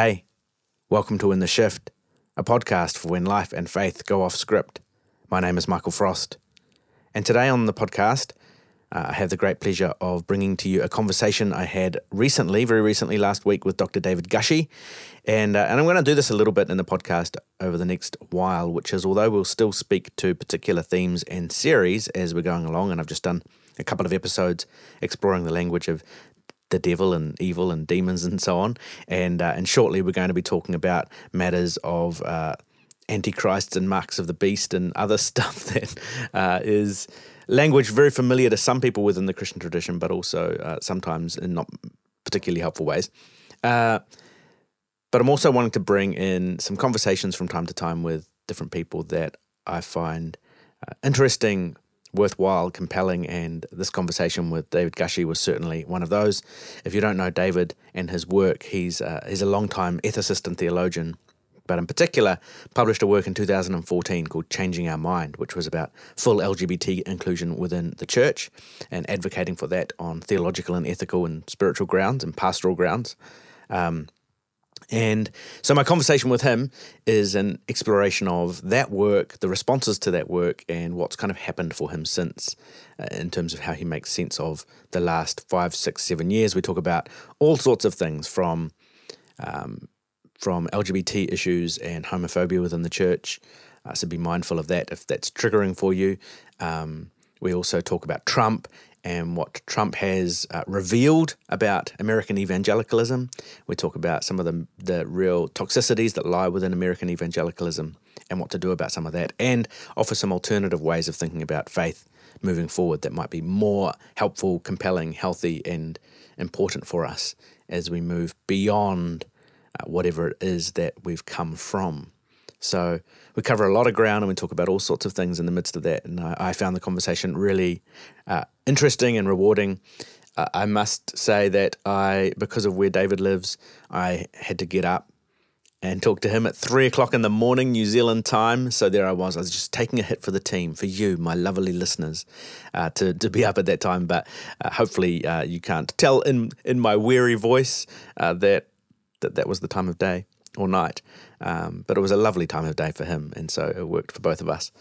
Hey, welcome to In the Shift, a podcast for when life and faith go off script. My name is Michael Frost. And today on the podcast, uh, I have the great pleasure of bringing to you a conversation I had recently, very recently, last week with Dr. David Gushee. And, uh, and I'm going to do this a little bit in the podcast over the next while, which is although we'll still speak to particular themes and series as we're going along, and I've just done a couple of episodes exploring the language of the devil and evil and demons and so on. And uh, and shortly we're going to be talking about matters of uh, antichrists and marks of the beast and other stuff that uh, is language very familiar to some people within the Christian tradition, but also uh, sometimes in not particularly helpful ways. Uh, but I'm also wanting to bring in some conversations from time to time with different people that I find uh, interesting worthwhile, compelling, and this conversation with David Gushee was certainly one of those. If you don't know David and his work, he's uh, he's a long-time ethicist and theologian, but in particular published a work in 2014 called Changing Our Mind, which was about full LGBT inclusion within the church and advocating for that on theological and ethical and spiritual grounds and pastoral grounds. Um, and so my conversation with him is an exploration of that work, the responses to that work, and what's kind of happened for him since, uh, in terms of how he makes sense of the last five, six, seven years. We talk about all sorts of things from um, from LGBT issues and homophobia within the church. Uh, so be mindful of that if that's triggering for you. Um, we also talk about Trump and what Trump has uh, revealed about American evangelicalism. We talk about some of the, the real toxicities that lie within American evangelicalism and what to do about some of that, and offer some alternative ways of thinking about faith moving forward that might be more helpful, compelling, healthy, and important for us as we move beyond uh, whatever it is that we've come from. So we cover a lot of ground and we talk about all sorts of things in the midst of that. And I, I found the conversation really uh, interesting and rewarding. Uh, I must say that I, because of where David lives, I had to get up and talk to him at three o'clock in the morning, New Zealand time. So there I was. I was just taking a hit for the team, for you, my lovely listeners, uh, to, to be up at that time. But uh, hopefully uh, you can't tell in, in my weary voice uh, that, that that was the time of day or night. Um, but it was a lovely time of day for him, and so it worked for both of us.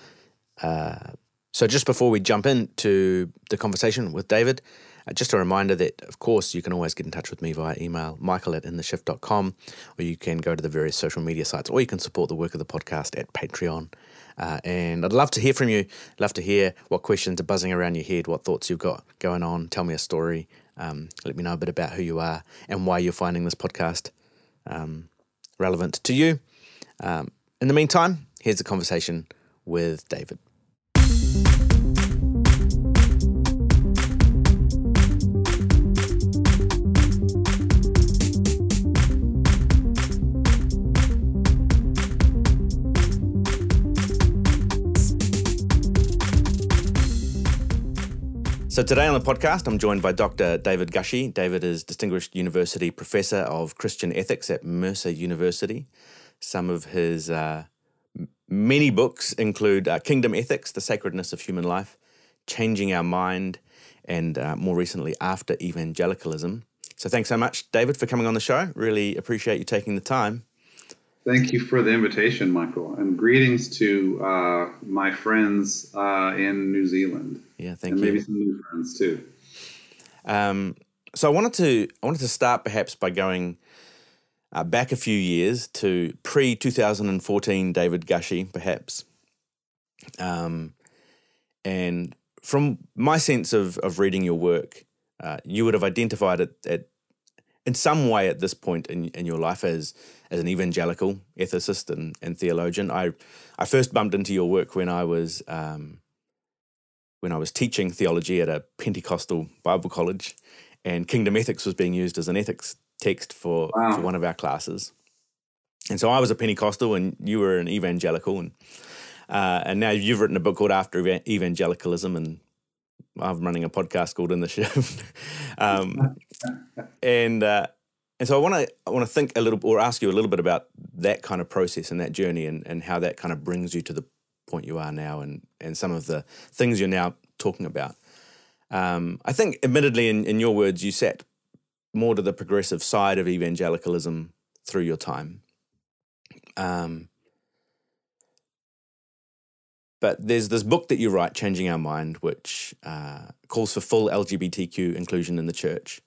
Uh, so just before we jump into the conversation with David, uh, just a reminder that, of course, you can always get in touch with me via email, michael at intheshift.com, or you can go to the various social media sites, or you can support the work of the podcast at Patreon. Uh, and I'd love to hear from you. Love to hear what questions are buzzing around your head, what thoughts you've got going on. Tell me a story. Um, let me know a bit about who you are and why you're finding this podcast um, relevant to you. Um, in the meantime, here's a conversation with David. So today on the podcast, I'm joined by Dr. David Gushee. David is Distinguished University Professor of Christian Ethics at Mercer University. Some of his uh, many books include uh, Kingdom Ethics, The Sacredness of Human Life, Changing Our Mind, and uh, more recently, After Evangelicalism. So thanks so much, David, for coming on the show. Really appreciate you taking the time. Thank you for the invitation, Michael, and greetings to uh, my friends uh, in New Zealand. Yeah, thank you. and you. Maybe some new friends too. Um, so I wanted to I wanted to start perhaps by going uh, back a few years to pre 2014 David Gushee, perhaps. Um, and from my sense of, of reading your work, uh, you would have identified it at, in some way at this point in, in your life as as an evangelical ethicist and, and theologian. I I first bumped into your work when I was um, when I was teaching theology at a Pentecostal Bible college, and Kingdom Ethics was being used as an ethics text for, wow. for one of our classes. And so I was a Pentecostal, and you were an evangelical, and uh, and now you've written a book called After Evangelicalism, and I'm running a podcast called In the Shift. um, and uh, and so I want to I want to think a little or ask you a little bit about that kind of process and that journey, and and how that kind of brings you to the point you are now, and and some of the things you're now talking about. Um, I think, admittedly, in, in your words, you sat more to the progressive side of evangelicalism through your time. Um, but there's this book that you write, Changing Our Mind, which uh, calls for full LGBTQ inclusion in the church.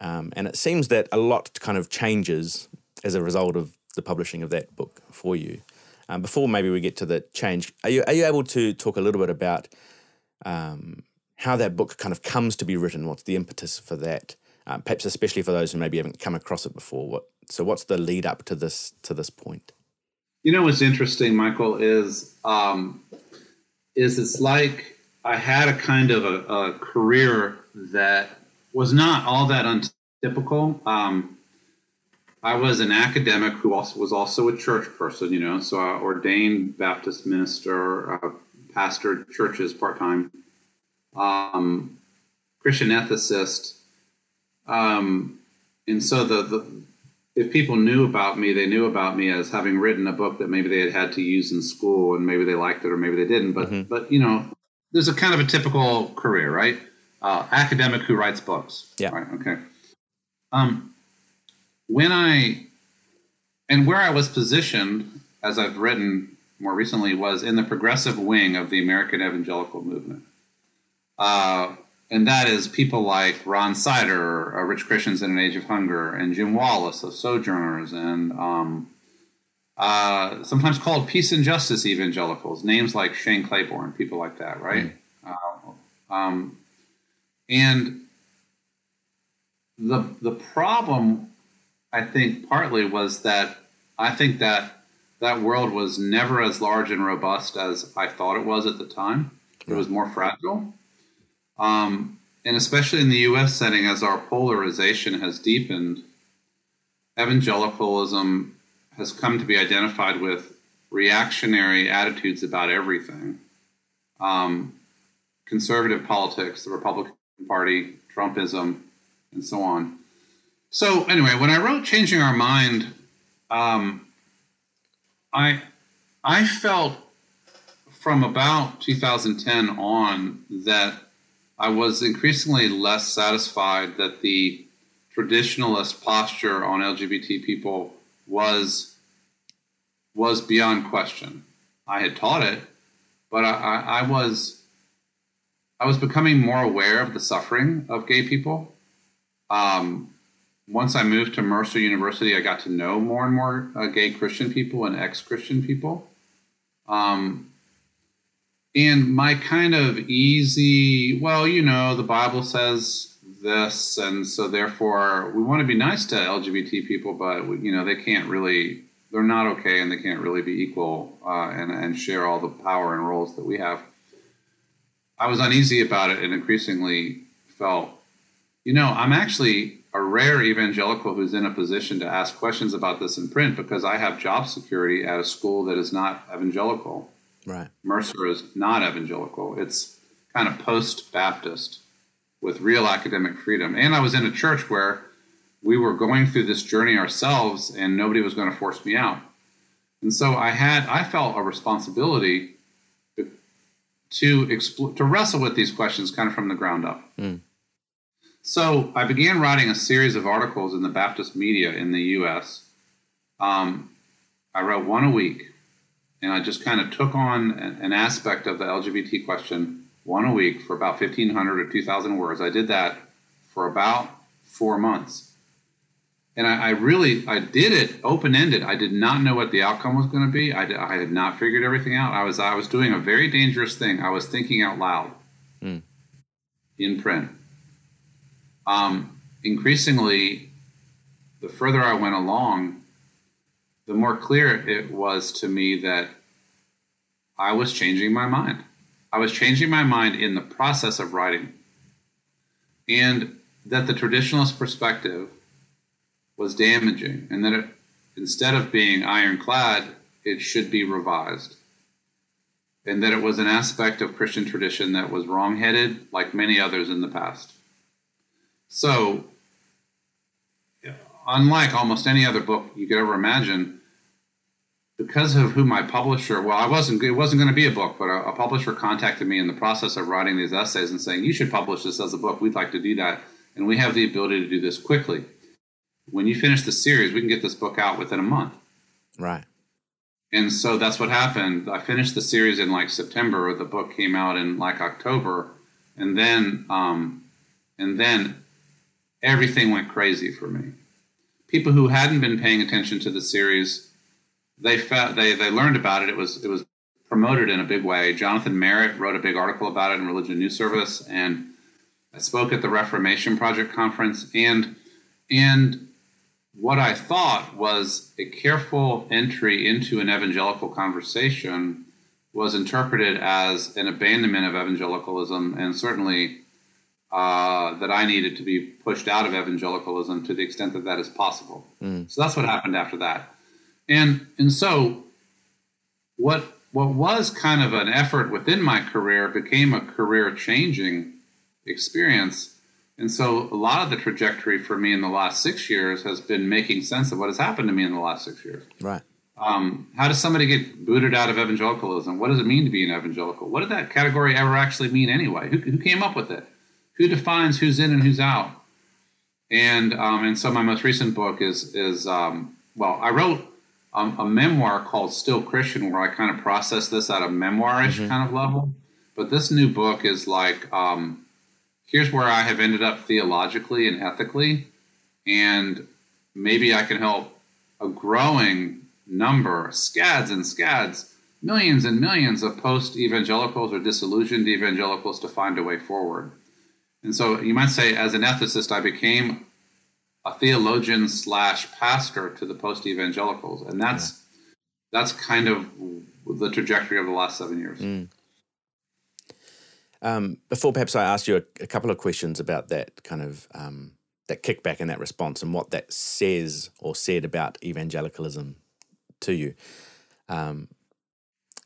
Um, and it seems that a lot kind of changes as a result of the publishing of that book for you. Um, before maybe we get to the change, are you, are you able to talk a little bit about um, how that book kind of comes to be written? What's the impetus for that? Um, perhaps especially for those who maybe haven't come across it before. What so? What's the lead up to this to this point? You know what's interesting, Michael, is um, is it's like I had a kind of a, a career that was not all that untypical. Um, I was an academic who also was also a church person, you know, so I ordained Baptist minister, uh, pastored churches part time, um, Christian ethicist, um, and so the, the if people knew about me, they knew about me as having written a book that maybe they had had to use in school, and maybe they liked it or maybe they didn't. But mm-hmm. but you know, there's a kind of a typical career, right? Uh, academic who writes books. Yeah. Right. Okay. Um, when I and where I was positioned, as I've written more recently, was in the progressive wing of the American evangelical movement. Uh, and that is people like Ron Sider, uh, Rich Christians in an Age of Hunger, and Jim Wallis of Sojourners, and um, uh, sometimes called peace and justice evangelicals, names like Shane Claiborne, people like that, right? Mm. Uh, um, and the the problem, I think, partly was that I think that that world was never as large and robust as I thought it was at the time. It was more fragile. Um, and especially in the US setting, as our polarization has deepened, evangelicalism has come to be identified with reactionary attitudes about everything. Um, conservative politics, the Republican Party, Trumpism, and so on. So, anyway, when I wrote Changing Our Mind, um, I, I felt from about 2010 on that I was increasingly less satisfied that the traditionalist posture on LGBT people was was beyond question. I had taught it, but I, I, I was I was becoming more aware of the suffering of gay people. Um, once I moved to Mercer University, I got to know more and more uh, gay Christian people and ex Christian people. Um, and my kind of easy, well, you know, the Bible says this, and so therefore we want to be nice to LGBT people, but you know they can't really, they're not okay, and they can't really be equal uh, and and share all the power and roles that we have. I was uneasy about it, and increasingly felt, you know, I'm actually a rare evangelical who's in a position to ask questions about this in print because I have job security at a school that is not evangelical Right. Mercer is not evangelical. It's kind of post Baptist with real academic freedom. And I was in a church where we were going through this journey ourselves and nobody was going to force me out. And so I had I felt a responsibility to, expl- to wrestle with these questions kind of from the ground up. Mm. So I began writing a series of articles in the Baptist media in the U.S. Um, I wrote one a week and I just kind of took on an aspect of the LGBT question one a week for about 1,500 or 2,000 words. I did that for about four months. And I, I really, I did it open ended. I did not know what the outcome was going to be. I, I, had not figured everything out. I was, I was doing a very dangerous thing. I was thinking out loud mm. in print. Um, increasingly, the further I went along, the more clear it was to me that I was changing my mind. I was changing my mind in the process of writing. And that the traditionalist perspective was damaging, and that it, instead of being ironclad, it should be revised. And that it was an aspect of Christian tradition that was wrongheaded, like many others in the past. So, unlike almost any other book you could ever imagine, because of who my publisher, well, I wasn't, it wasn't going to be a book, but a, a, publisher contacted me in the process of writing these essays and saying, you should publish this as a book. We'd like to do that. And we have the ability to do this quickly. When you finish the series, we can get this book out within a month. Right. And so that's what happened. I finished the series in like September. The book came out in like October, and then um, and then everything went crazy for me. People who hadn't been paying attention to the series, they felt they they learned about it. It was it was promoted in a big way. Jonathan Merritt wrote a big article about it in Religion News Service, and I spoke at the Reformation Project conference. And and what I thought was a careful entry into an evangelical conversation was interpreted as an abandonment of evangelicalism, and certainly uh, that I needed to be pushed out of evangelicalism to the extent that that is possible. Mm. So that's what happened after that, and and so what what was kind of an effort within my career became a career changing experience. And so a lot of the trajectory for me in the last six years has been making sense of what has happened to me in the last six years. Right. Um, how does somebody get booted out of evangelicalism? What does it mean to be an evangelical? What did that category ever actually mean anyway? Who, who came up with it? Who defines who's in and who's out? And um, and so my most recent book is is um, well, I wrote um, a memoir called Still Christian, where I kind of process this at a memoirish mm-hmm. kind of level. But this new book is like, um, here's where I have ended up theologically and ethically, and maybe I can help a growing number, scads and scads, millions and millions of post evangelicals or disillusioned evangelicals to find a way forward. And so you might say, as an ethicist, I became a theologian slash pastor to the post evangelicals, and that's yeah. that's kind of the trajectory of the last seven years. Mm. Um, before perhaps I ask you a, a, couple of questions about that kind of um, that kickback and that response and what that says or said about evangelicalism to you. Um,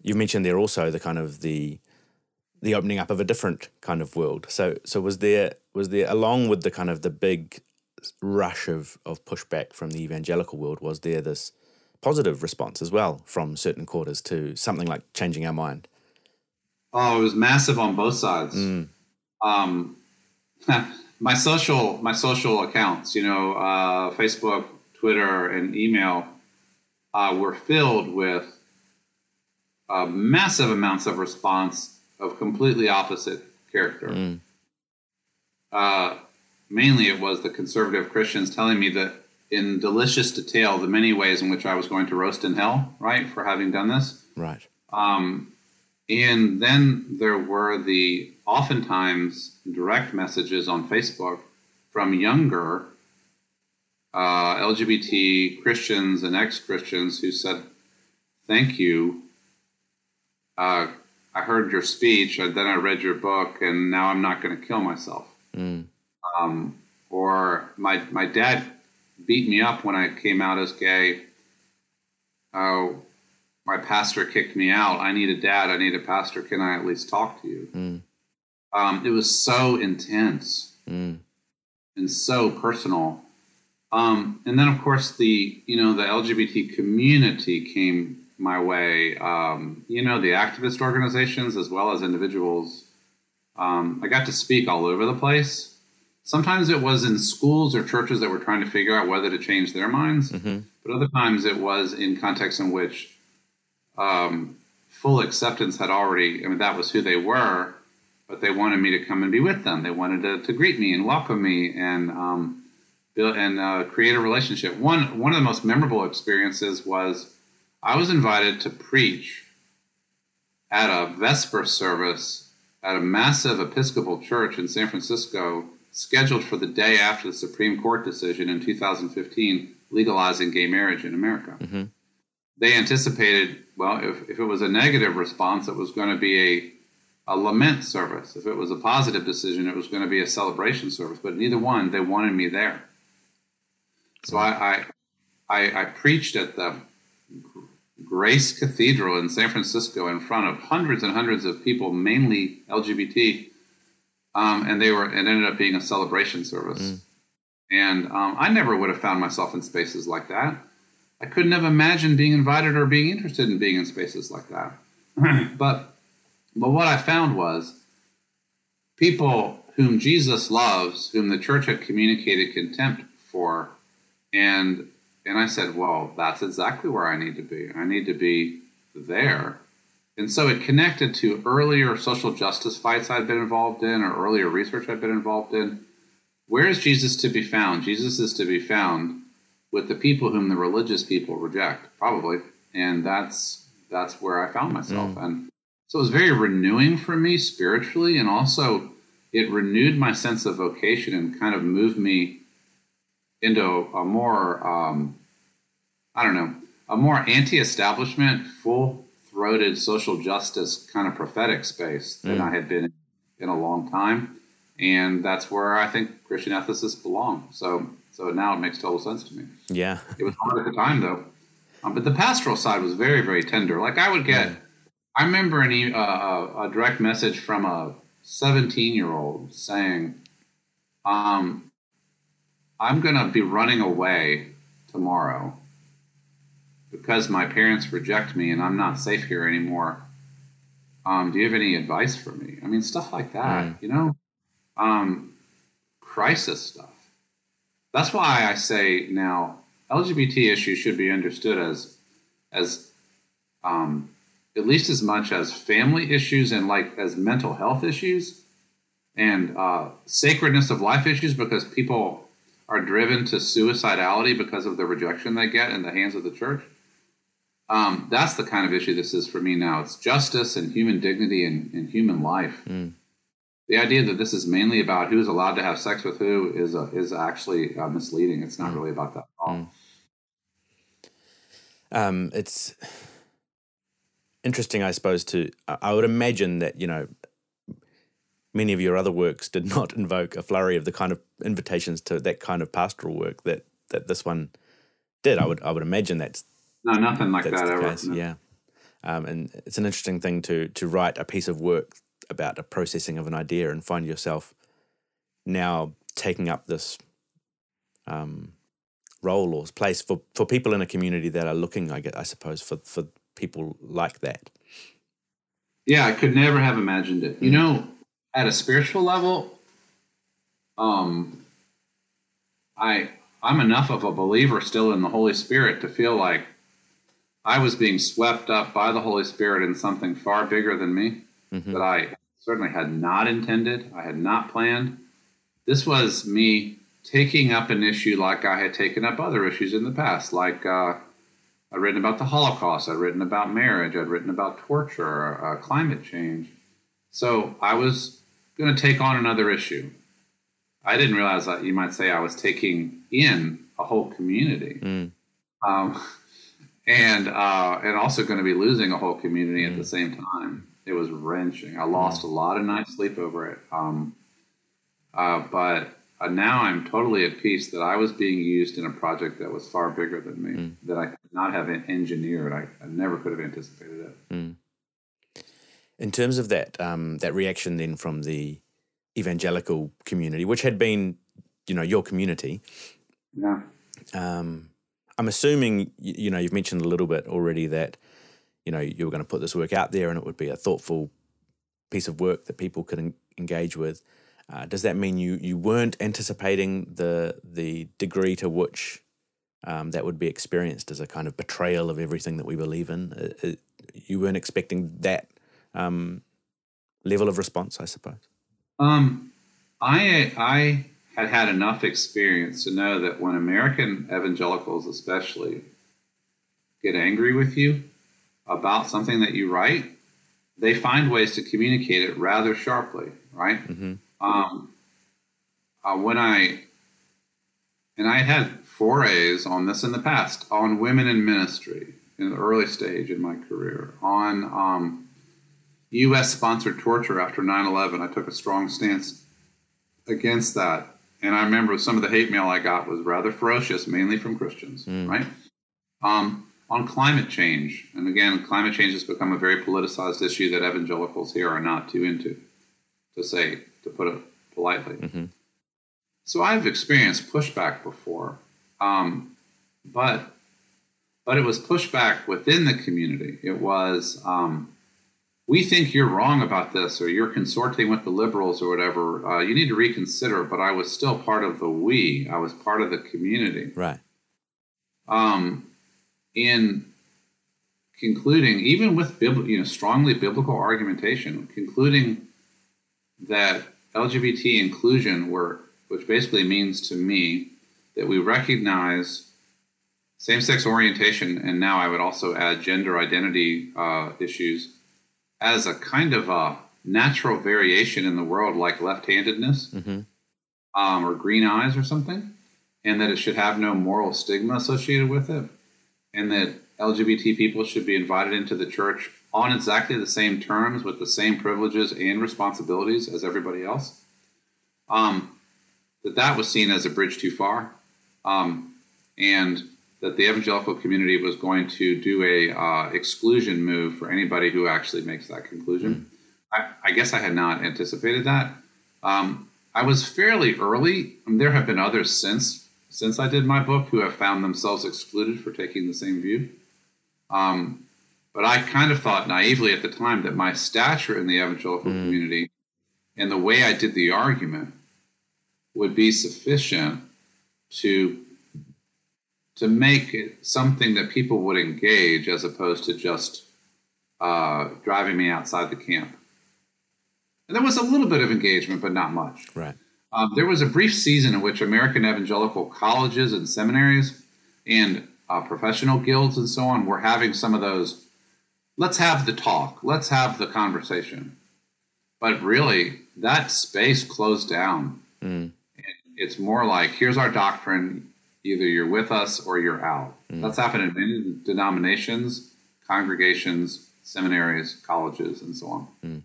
you mentioned there also the kind of the the opening up of a different kind of world. So so was there was there along with the kind of the big rush of, of pushback from the evangelical world, was there this positive response as well from certain quarters to something like changing our mind? Oh, it was massive on both sides. Mm. Um, my social my social accounts, you know, uh, Facebook, Twitter, and email uh, were filled with uh, massive amounts of response of completely opposite character. Mm. Uh, mainly it was the conservative Christians telling me that in delicious detail the many ways in which I was going to roast in hell, right, for having done this. Right. Um, and then there were the oftentimes direct messages on Facebook from younger uh, LGBT Christians and ex Christians who said, Thank you. Uh, I heard your speech, and then I read your book, and now I'm not going to kill myself. Mm. Um, or my my dad beat me up when I came out as gay. Oh, my pastor kicked me out. I need a dad. I need a pastor. Can I at least talk to you? Mm. Um, it was so intense mm. and so personal. Um, and then, of course, the you know the LGBT community came my way. Um, you know, the activist organizations as well as individuals. Um, I got to speak all over the place. Sometimes it was in schools or churches that were trying to figure out whether to change their minds, mm-hmm. but other times it was in contexts in which um, full acceptance had already, I mean, that was who they were, but they wanted me to come and be with them. They wanted to, to greet me and welcome me and um, build and uh, create a relationship. One, one of the most memorable experiences was I was invited to preach at a Vesper service at a massive Episcopal church in San Francisco scheduled for the day after the Supreme Court decision in 2015 legalizing gay marriage in America. Mm-hmm. They anticipated, well, if, if it was a negative response, it was going to be a, a lament service. If it was a positive decision, it was going to be a celebration service. But neither one, they wanted me there. So I, I, I, I preached at the Grace Cathedral in San Francisco in front of hundreds and hundreds of people, mainly LGBT um, and they were it ended up being a celebration service. Mm. And um, I never would have found myself in spaces like that. I couldn't have imagined being invited or being interested in being in spaces like that. but but what I found was people whom Jesus loves, whom the church had communicated contempt for, And and I said, well, that's exactly where I need to be. I need to be there. And so it connected to earlier social justice fights I'd been involved in or earlier research I'd been involved in. Where is Jesus to be found? Jesus is to be found with the people whom the religious people reject, probably. And that's that's where I found myself. Mm. And so it was very renewing for me spiritually and also it renewed my sense of vocation and kind of moved me into a more um, I don't know, a more anti-establishment, full-throated social justice kind of prophetic space than mm. I had been in, in a long time, and that's where I think Christian ethicists belong. So, so now it makes total sense to me. Yeah, it was hard at the time though, um, but the pastoral side was very, very tender. Like I would get, I remember an, uh, a direct message from a 17-year-old saying, um, "I'm going to be running away tomorrow." because my parents reject me and I'm not safe here anymore. Um, do you have any advice for me? I mean, stuff like that, mm. you know, um, crisis stuff. That's why I say now LGBT issues should be understood as as um, at least as much as family issues and like as mental health issues and uh, sacredness of life issues because people are driven to suicidality because of the rejection they get in the hands of the church um, that's the kind of issue this is for me now. It's justice and human dignity and, and human life. Mm. The idea that this is mainly about who's allowed to have sex with who is uh, is actually uh, misleading. It's not mm. really about that at all. Mm. Um, it's interesting, I suppose. To I would imagine that you know many of your other works did not invoke a flurry of the kind of invitations to that kind of pastoral work that that this one did. I would I would imagine that's no, nothing like that ever. Case, no. Yeah, um, and it's an interesting thing to to write a piece of work about a processing of an idea and find yourself now taking up this um, role or place for, for people in a community that are looking, I guess, I suppose, for, for people like that. Yeah, I could never have imagined it. You mm. know, at a spiritual level, um, I I'm enough of a believer still in the Holy Spirit to feel like I was being swept up by the Holy Spirit in something far bigger than me mm-hmm. that I certainly had not intended, I had not planned. This was me taking up an issue like I had taken up other issues in the past, like uh, I'd written about the Holocaust, I'd written about marriage, I'd written about torture, uh, climate change. So I was going to take on another issue. I didn't realize that you might say I was taking in a whole community. Mm. Um, and uh, and also going to be losing a whole community mm. at the mm. same time. It was wrenching. I lost a lot of nights sleep over it. Um, uh, but uh, now I'm totally at peace that I was being used in a project that was far bigger than me, mm. that I could not have engineered. I, I never could have anticipated it. Mm. In terms of that um, that reaction then from the evangelical community, which had been, you know, your community. Yeah. Um, I'm assuming you know you've mentioned a little bit already that you know you were going to put this work out there and it would be a thoughtful piece of work that people could en- engage with. Uh, does that mean you you weren't anticipating the the degree to which um, that would be experienced as a kind of betrayal of everything that we believe in? Uh, uh, you weren't expecting that um, level of response, I suppose. Um, I I had had enough experience to know that when American evangelicals, especially, get angry with you about something that you write, they find ways to communicate it rather sharply, right? Mm-hmm. Um, uh, when I and I had forays on this in the past on women in ministry in the early stage in my career on um, U.S. sponsored torture after 9/11. I took a strong stance against that and I remember some of the hate mail I got was rather ferocious, mainly from Christians, mm. right? Um, on climate change, and again, climate change has become a very politicized issue that evangelicals here are not too into, to say, to put it politely. Mm-hmm. So I've experienced pushback before, um, but but it was pushback within the community. It was um, we think you're wrong about this or you're consorting with the liberals or whatever, uh, you need to reconsider. But I was still part of the we. I was part of the community. Right. um, in concluding, even with bibl- you know strongly biblical argumentation, concluding that LGBT inclusion were, which basically means to me that we recognize same-sex orientation, and now I would also add gender identity uh, issues as a kind of a natural variation in the world, like left-handedness Mm-hmm. um, or green eyes or something, and that it should have no moral stigma associated with it, and that LGBT people should be invited into the church on exactly the same terms with the same privileges and responsibilities as everybody else. Um, that that was seen as a bridge too far, um, and that the evangelical community was going to do a uh, exclusion move for anybody who actually makes that conclusion. I, I guess I had not anticipated that. Um, I was fairly early. There have been others since since I did my book who have found themselves excluded for taking the same view. Um, but I kind of thought naively at the time that my stature in the evangelical Mm. community and the way I did the argument would be sufficient to to make it something that people would engage as opposed to just uh, driving me outside the camp. And there was a little bit of engagement, but not much. Right. Um, there was a brief season in which American evangelical colleges and seminaries and uh, professional guilds and so on were having some of those. Let's have the talk. Let's have the conversation. But really, that space closed down. Mm. It's more like here's our doctrine. Either you're with us or you're out. Mm. That's happened in many denominations, congregations, seminaries, colleges, and so on.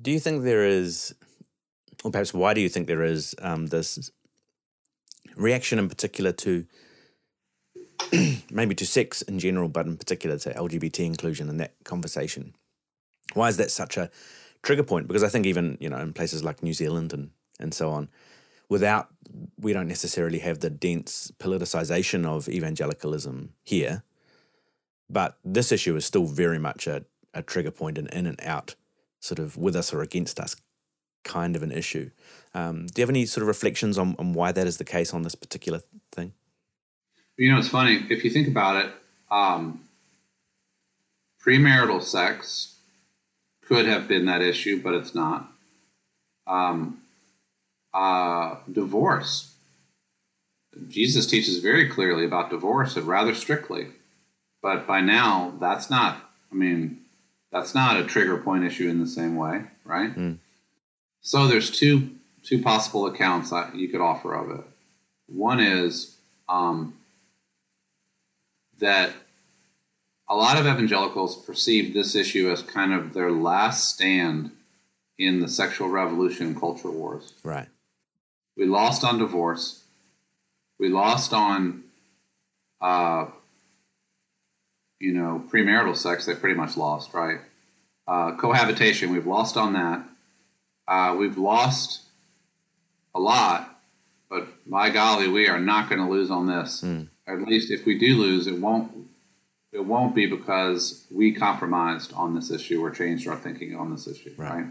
Do you think there is, or perhaps why do you think there is um, this reaction in particular to maybe to sex in general, but in particular to LGBT inclusion in that conversation? Why is that such a trigger point? Because I think even you know in places like New Zealand and and so on, without we don't necessarily have the dense politicization of evangelicalism here, but this issue is still very much a, a trigger point and in and out sort of with us or against us kind of an issue. Um, do you have any sort of reflections on, on why that is the case on this particular thing? You know, it's funny if you think about it. Um, premarital sex could have been that issue, but it's not. Um, uh, divorce. Jesus teaches very clearly about divorce and rather strictly, but by now that's not. I mean, that's not a trigger point issue in the same way, right? Mm. So there's two two possible accounts that you could offer of it. One is um, that a lot of evangelicals perceive this issue as kind of their last stand in the sexual revolution and culture wars. Right. We lost on divorce. We lost on, uh, you know, premarital sex. They pretty much lost, right? Uh, cohabitation. We've lost on that. Uh, we've lost a lot, but by golly, we are not going to lose on this. Mm. At least, if we do lose, it won't. It won't be because we compromised on this issue or changed our thinking on this issue, Right. right?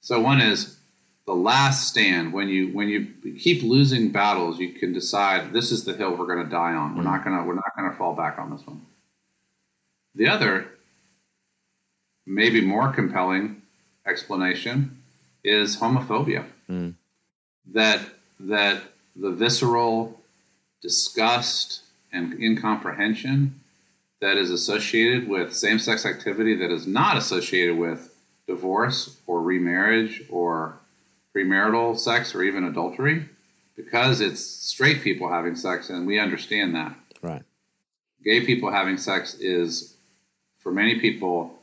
So one is the last stand when you when you keep losing battles you can decide this is the hill we're going to die on we're not going to we're not going to fall back on this one the other maybe more compelling explanation is homophobia Mm. that that the visceral disgust and incomprehension that is associated with same-sex activity that is not associated with divorce or remarriage or premarital sex or even adultery because it's straight people having sex and we understand that Right. gay people having sex is for many people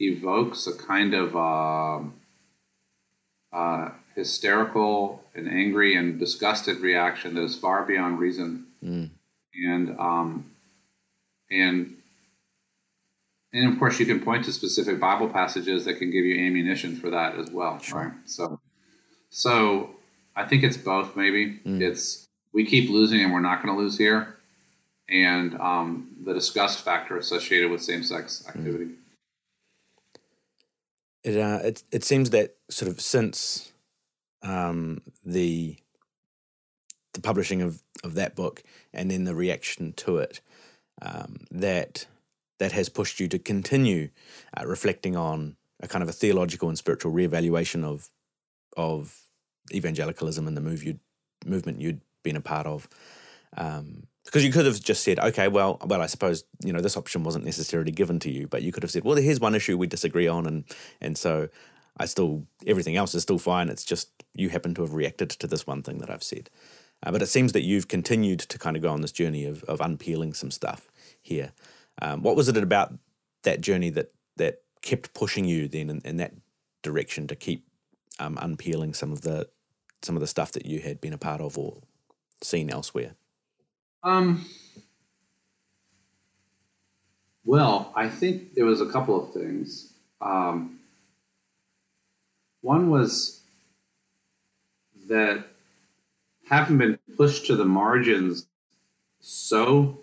evokes a kind of um, uh, hysterical and angry and disgusted reaction that is far beyond reason Mm. and um, and and of course you can point to specific Bible passages that can give you ammunition for that as well, Sure. right? So, so I think it's both. Maybe Mm. it's we keep losing and we're not going to lose here, and um, the disgust factor associated with same-sex activity. It, uh, it it seems that sort of since um, the the publishing of, of that book and then the reaction to it um, that that has pushed you to continue uh, reflecting on a kind of a theological and spiritual reevaluation of of evangelicalism and the move you'd, movement you'd been a part of. Um, because you could have just said, okay, well, well, I suppose you know this option wasn't necessarily given to you, but you could have said, well, here's one issue we disagree on, and and so I still everything else is still fine. It's just you happen to have reacted to this one thing that I've said. Uh, but it seems that you've continued to kind of go on this journey of of unpeeling some stuff here. Um, what was it about that journey that that kept pushing you then in, in that direction to keep um, unpeeling some of the some of the stuff that you had been a part of or seen elsewhere? Um. Well, I think there was a couple of things. Um, one was that having been pushed to the margins so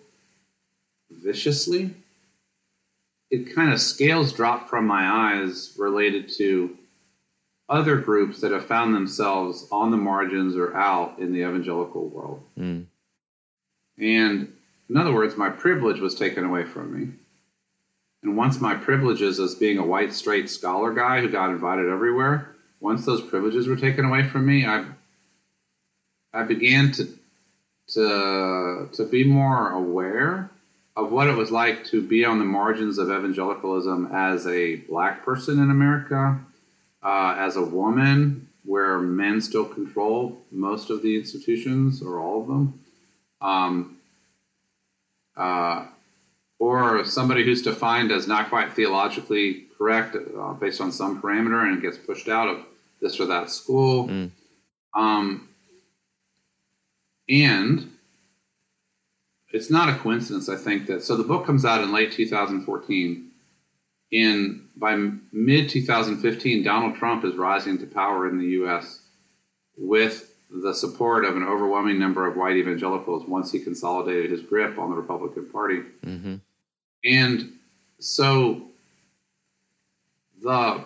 viciously, it kind of scales drop from my eyes related to other groups that have found themselves on the margins or out in the evangelical world. Mm. And in other words, my privilege was taken away from me. And once my privileges as being a white, straight scholar guy who got invited everywhere, once those privileges were taken away from me, I I began to to to be more aware of what it was like to be on the margins of evangelicalism as a black person in America, uh, as a woman, where men still control most of the institutions or all of them, um, uh, or somebody who's defined as not quite theologically correct uh, based on some parameter and gets pushed out of this or that school. Mm. Um, and it's not a coincidence, I think, that so the book comes out in late 2014. In by mid 2015, Donald Trump is rising to power in the U.S. with the support of an overwhelming number of white evangelicals once he consolidated his grip on the Republican Party. Mm-hmm. And so the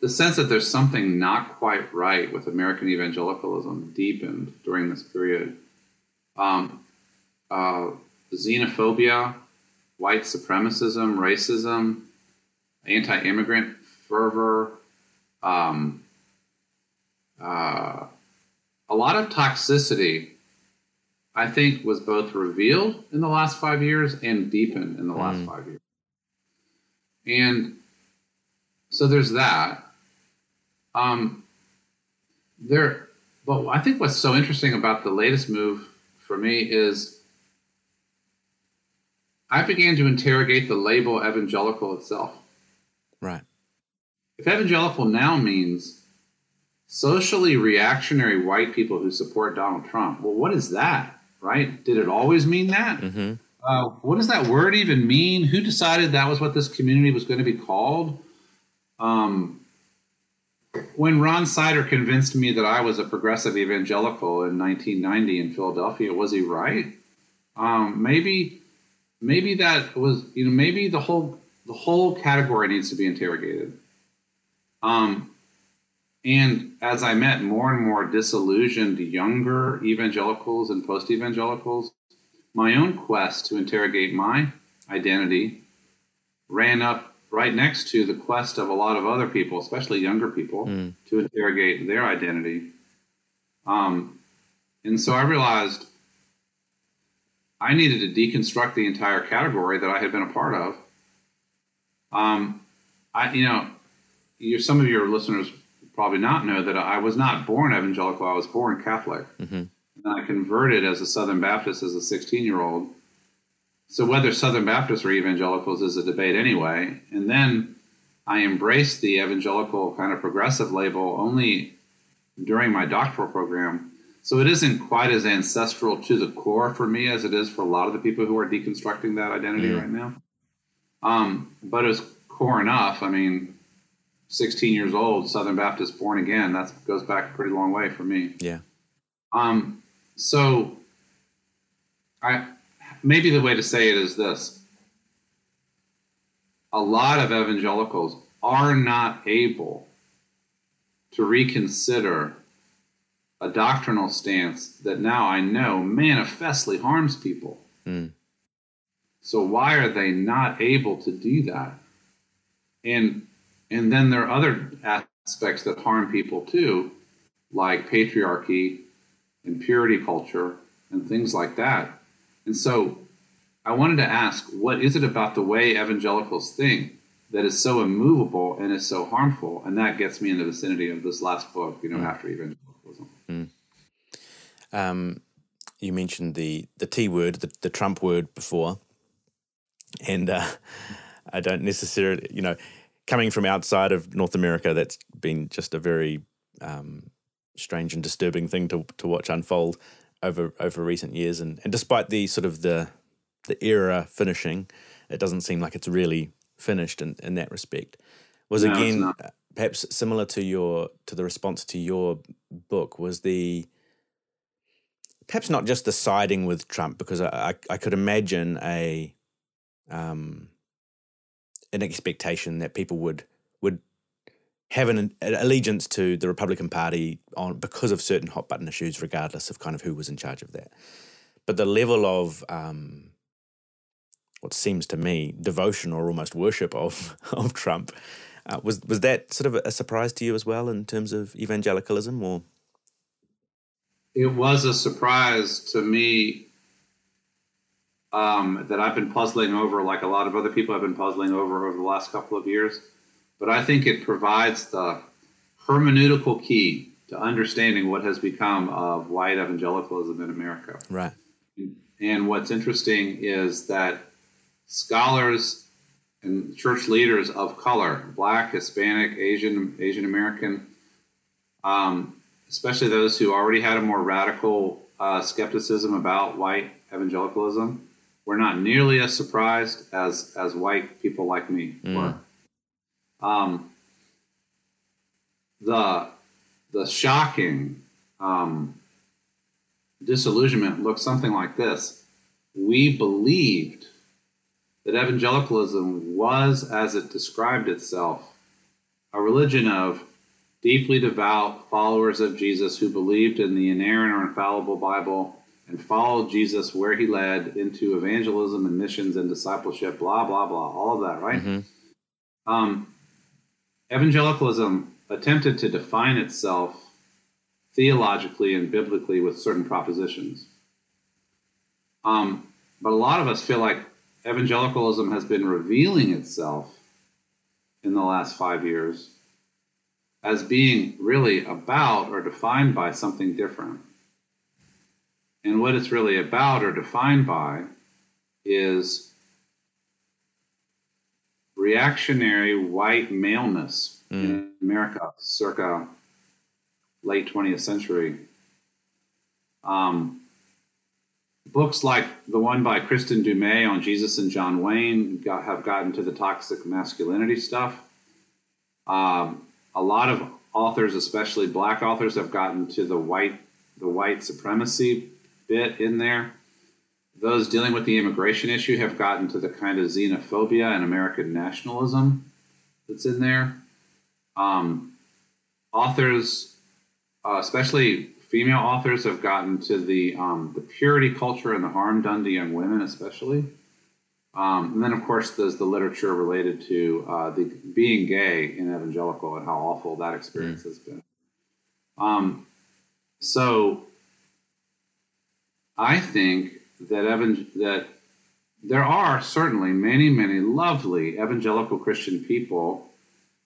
the sense that there's something not quite right with American evangelicalism deepened during this period. Um, uh, xenophobia, white supremacism, racism, anti-immigrant fervor, um, uh, a lot of toxicity. I think was both revealed in the last five years and deepened in the last Mm. five years. And so there's that. Um, there, but I think what's so interesting about the latest move for me is I began to interrogate the label evangelical itself. Right. If evangelical now means socially reactionary white people who support Donald Trump, well, what is that, right? Did it always mean that? Mm-hmm. Uh, what does that word even mean? Who decided that was what this community was going to be called? Um, when Ron Sider convinced me that I was a progressive evangelical in 1990 in Philadelphia, was he right? Um, maybe, maybe that was you know maybe the whole the whole category needs to be interrogated. Um, and as I met more and more disillusioned younger evangelicals and post evangelicals, my own quest to interrogate my identity ran up right next to the quest of a lot of other people, especially younger people, Mm. to interrogate their identity. Um, and so I realized I needed to deconstruct the entire category that I had been a part of. Um, I, you know, some of your listeners probably not know that I was not born evangelical. I was born Catholic. Mm-hmm. And I converted as a Southern Baptist as a 16 year old. So whether Southern Baptists or evangelicals is a debate anyway. And then I embraced the evangelical kind of progressive label only during my doctoral program. So it isn't quite as ancestral to the core for me as it is for a lot of the people who are deconstructing that identity Mm. right now. Um, but it was core enough. I mean, 16 years old, Southern Baptist, born again. That goes back a pretty long way for me. Yeah. Um, so, I maybe the way to say it is this: a lot of evangelicals are not able to reconsider a doctrinal stance that now I know manifestly harms people. Mm. So why are they not able to do that? And and then there are other aspects that harm people too, like patriarchy and purity culture and things like that. And so I wanted to ask, what is it about the way evangelicals think that is so immovable and is so harmful? And that gets me in the vicinity of this last book, you know, mm. after evangelicalism. Mm. Um, you mentioned the the T word, the, the Trump word before, and uh, I don't necessarily, you know, coming from outside of North America, that's been just a very um, strange and disturbing thing to to watch unfold over over recent years. And and despite the sort of the the era finishing, it doesn't seem like it's really finished in, in that respect. Was no, again perhaps similar to your to the response to your book was the perhaps not just the siding with Trump because I I, I could imagine a um an expectation that people would would have an, an, allegiance to the Republican Party on because of certain hot button issues, regardless of kind of who was in charge of that. But the level of um, what seems to me devotion or almost worship of of Trump uh, was was that sort of a surprise to you as well in terms of evangelicalism, or it was a surprise to me um, that I've been puzzling over, like a lot of other people have been puzzling over over the last couple of years. But I think it provides the hermeneutical key to understanding what has become of white evangelicalism in America. Right. And what's interesting is that scholars and church leaders of color, black, Hispanic, Asian, Asian American, um, especially those who already had a more radical uh, skepticism about white evangelicalism, were not nearly as surprised as as white people like me mm. were. Um, the the shocking um, disillusionment looks something like this: We believed that evangelicalism was, as it described itself, a religion of deeply devout followers of Jesus who believed in the inerrant or infallible Bible and followed Jesus where he led into evangelism and missions and discipleship, blah, blah, blah, all of that, right? Mm-hmm. Um, evangelicalism attempted to define itself theologically and biblically with certain propositions. Um, but a lot of us feel like evangelicalism has been revealing itself in the last five years as being really about or defined by something different. And what it's really about or defined by is reactionary white maleness mm. in America circa late 20th century. Um, books like the one by Kristin Du Mez on Jesus and John Wayne got, have gotten to the toxic masculinity stuff. Um, a lot of authors, especially black authors, have gotten to the white the white supremacy bit in there. Those dealing with the immigration issue have gotten to the kind of xenophobia and American nationalism that's in there. Um, authors, uh, especially female authors, have gotten to the um, the purity culture and the harm done to young women, especially. Um, and then, of course, there's the literature related to uh, the being gay in evangelical and how awful that experience mm. has been. Um, so I think that Evan that there are certainly many, many lovely evangelical Christian people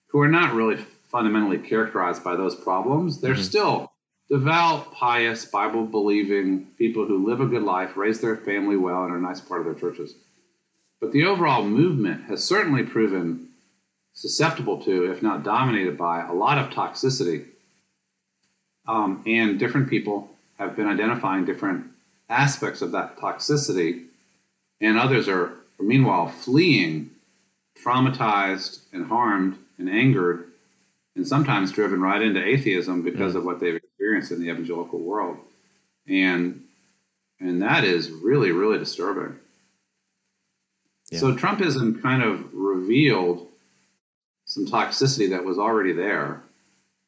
who are not really fundamentally characterized by those problems. They're mm-hmm. still devout, pious, Bible believing people who live a good life, raise their family well, and are a nice part of their churches. But the overall movement has certainly proven susceptible to, if not dominated by, a lot of toxicity. Um, and different people have been identifying different aspects of that toxicity, and others are, meanwhile, fleeing, traumatized and harmed and angered, and sometimes driven right into atheism because of mm. what they've experienced in the evangelical world. And and that is really, really disturbing. Yeah. So Trumpism kind of revealed some toxicity that was already there.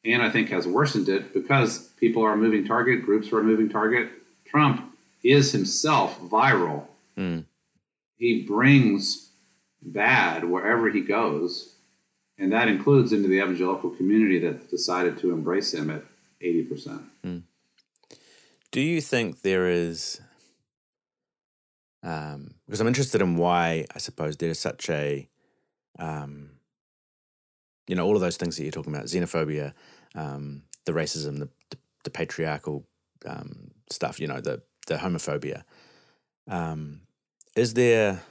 and I think has worsened it because people are moving target, groups are moving target. Trump is himself viral. Mm. He brings bad wherever he goes, and that includes into the evangelical community that decided to embrace him at 80%. Mm. Do you think there is um, because I'm interested in why I suppose there is such a, um, you know, all of those things that you're talking about, xenophobia, um, the racism, the, the, the patriarchal um, stuff, you know, the, the homophobia. Um, is there,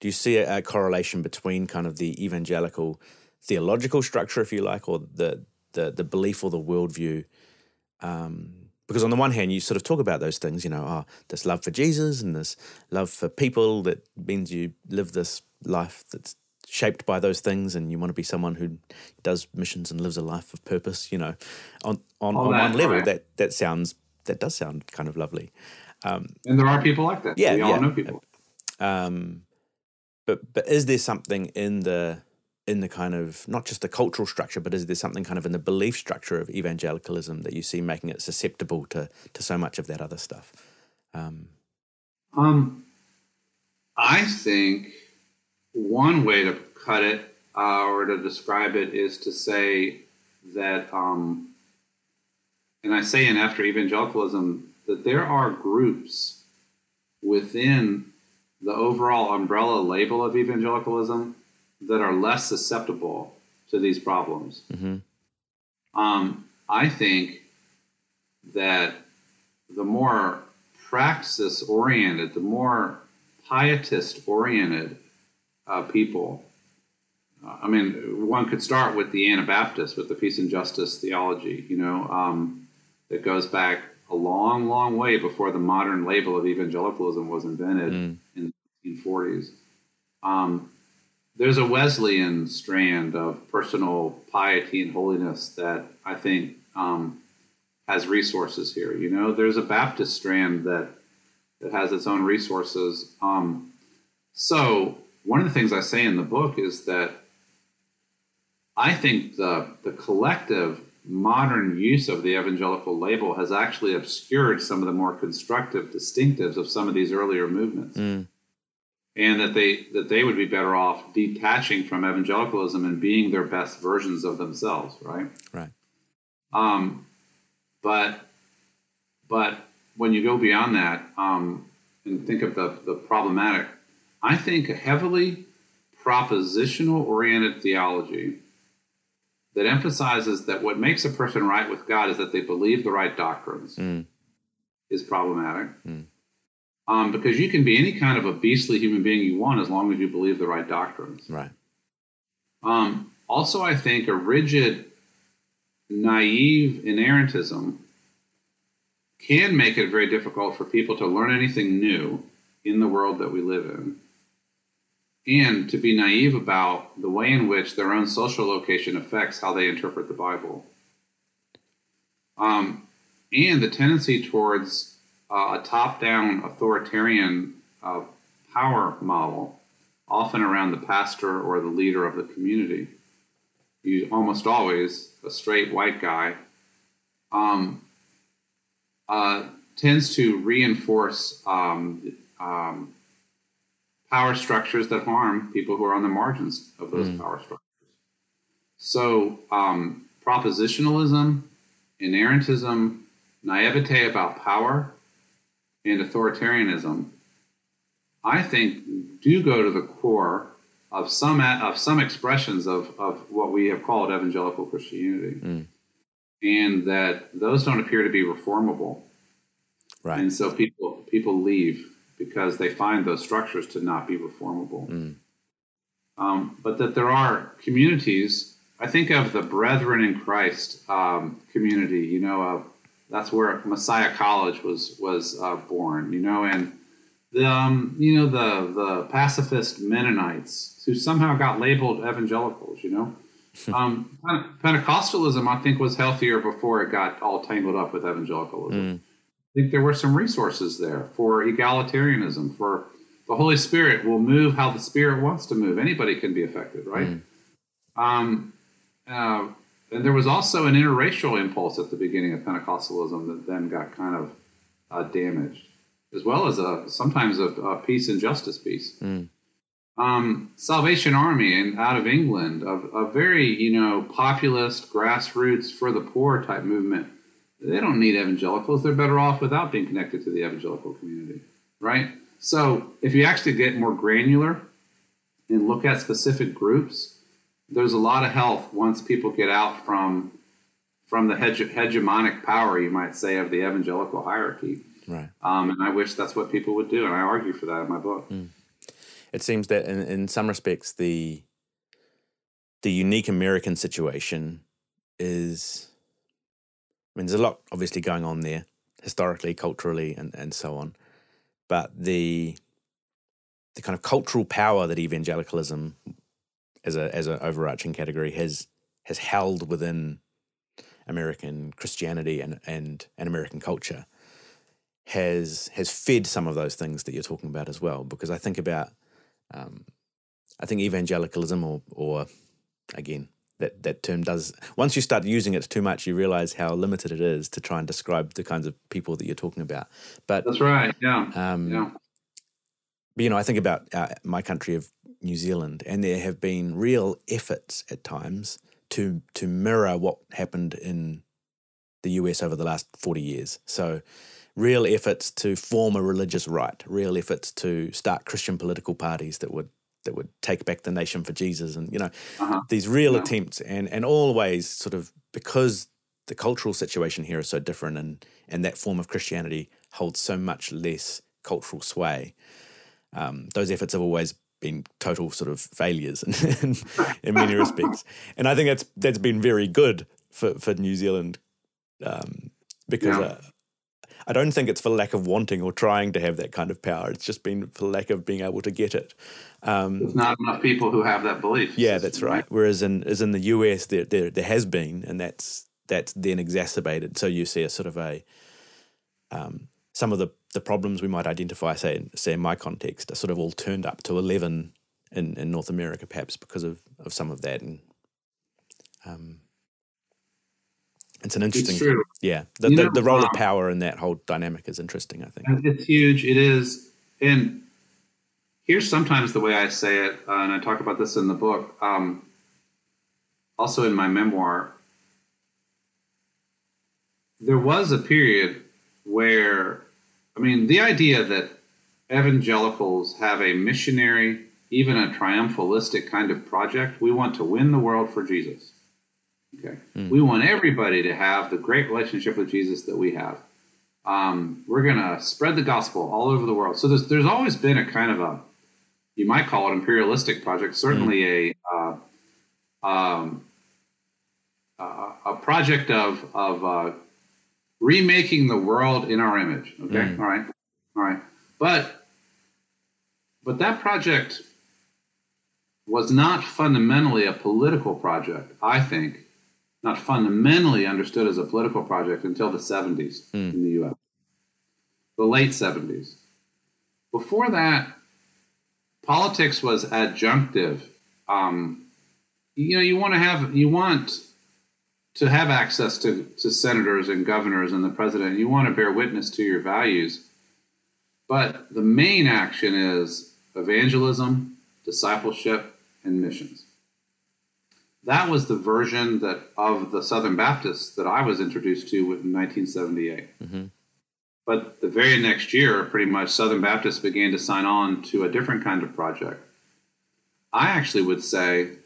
do you see a, a, correlation between kind of the evangelical theological structure, if you like, or the, the, the belief or the worldview um, because on the one hand you sort of talk about those things you know oh this love for jesus and this love for people that means you live this life that's shaped by those things and you want to be someone who does missions and lives a life of purpose you know on on, on one level right. that that sounds that does sound kind of lovely um, and there are people like that yeah we all yeah. know people um, but but is there something in the in the kind of not just the cultural structure, but is there something kind of in the belief structure of evangelicalism that you see making it susceptible to to so much of that other stuff? Um, um I think one way to cut it uh, or to describe it is to say that, um, and I say in after evangelicalism that there are groups within the overall umbrella label of evangelicalism that are less susceptible to these problems. Mm-hmm. Um, I think that the more praxis oriented, the more pietist oriented uh, people. Uh, I mean, one could start with the Anabaptists, with the peace and justice theology, you know, um, that goes back a long, long way before the modern label of evangelicalism was invented mm. in the 1940s. Um, there's a Wesleyan strand of personal piety and holiness that I think um, has resources here. You know, there's a Baptist strand that that has its own resources. Um, so one of the things I say in the book is that I think the the collective modern use of the evangelical label has actually obscured some of the more constructive distinctives of some of these earlier movements. Mm. And that they that they would be better off detaching from evangelicalism and being their best versions of themselves right? Right. Um but but when you go beyond that um and think of the the problematic i think a heavily propositional oriented theology that emphasizes that what makes a person right with god is that they believe the right doctrines mm. is problematic mm um, because you can be any kind of a beastly human being you want as long as you believe the right doctrines. Right. Um, also, I think a rigid, naive inerrantism can make it very difficult for people to learn anything new in the world that we live in and to be naive about the way in which their own social location affects how they interpret the Bible. Um, and the tendency towards uh, a top down authoritarian uh, power model, often around the pastor or the leader of the community. You almost always a straight white guy. Um, uh, tends to reinforce um, um, power structures that harm people who are on the margins of those mm. power structures. So, um, propositionalism, inerrantism, naivete about power, and authoritarianism, I think, do go to the core of some of some expressions of, of what we have called evangelical Christianity, mm. and that those don't appear to be reformable. Right. And so people people leave because they find those structures to not be reformable. Mm. Um, but that there are communities. I think of the Brethren in Christ um, community. You know, of that's where Messiah College was was uh, born. You know, and the um, you know the the pacifist Mennonites who somehow got labeled evangelicals. You know, um, Pentecostalism I think was healthier before it got all tangled up with evangelicalism. Mm. I think there were some resources there for egalitarianism, for the Holy Spirit will move how the Spirit wants to move. Anybody can be affected, right? Mm. Um, uh, and there was also an interracial impulse at the beginning of Pentecostalism that then got kind of uh, damaged, as well as a sometimes a, a peace and justice piece. Mm. Um, Salvation Army and out of England, a, a very you know populist, grassroots for the poor type movement. They don't need evangelicals; they're better off without being connected to the evangelical community, right? So if you actually get more granular and look at specific groups, there's a lot of health once people get out from from the hege- hegemonic power, you might say, of the evangelical hierarchy. Right. Um, and I wish that's what people would do, and I argue for that in my book. Mm. It seems that in, in some respects, the the unique American situation is. I mean, there's a lot obviously going on there, historically, culturally, and, and so on but the the kind of cultural power that evangelicalism as a as an overarching category has has held within American Christianity and and, and American culture has has fed some of those things that you're talking about as well. Because I think about um, I think evangelicalism or or again that that term does once you start using it too much you realize how limited it is to try and describe the kinds of people that you're talking about. But that's right yeah um, yeah. but, you know i think about uh, my country of new zealand and there have been real efforts at times to to mirror what happened in the us over the last 40 years. So real efforts to form a religious right real efforts to start christian political parties that would that would take back the nation for Jesus, and you know uh-huh. these real attempts, and and always sort of because the cultural situation here is so different, and and that form of Christianity holds so much less cultural sway. Um, those efforts have always been total sort of failures in, in, in many respects, and I think that's that's been very good for for New Zealand um, because. Yeah. Uh, I don't think it's for lack of wanting or trying to have that kind of power. It's just been for lack of being able to get it. Um, There's not enough people who have that belief. Yeah, that's right. Whereas in as in the US, there, there there has been, and that's that's then exacerbated. So you see a sort of a um, some of the the problems we might identify, say say in my context, are sort of all turned up to eleven in, in North America, perhaps because of, of some of that, and um, it's an interesting, it's yeah. The, the, know, the, role of power in that whole dynamic is interesting. I think it's huge. It is, and here's sometimes the way I say it, uh, and I talk about this in the book. Um, also in my memoir, there was a period where, I mean, the idea that evangelicals have a missionary, even a triumphalistic kind of project. We want to win the world for Jesus Okay. Mm. We want everybody to have the great relationship with Jesus that we have. Um, we're going to spread the gospel all over the world. So there's, there's always been a kind of a, you might call it imperialistic project, certainly mm. a, uh, um, uh, a project of, of uh, remaking the world in our image. Okay. Mm. All right. All right. But, but that project was not fundamentally a political project, I think not fundamentally understood as a political project until the 70s mm. in the US, the late 70s. Before that, politics was adjunctive. Um, you know, you want to have you want to have access to, to senators and governors and the president. You want to bear witness to your values, but the main action is evangelism, discipleship, and missions that was the version that of the Southern Baptists that I was introduced to in 1978. Mm-hmm. But the very next year, pretty much, Southern Baptists began to sign on to a different kind of project. I actually would say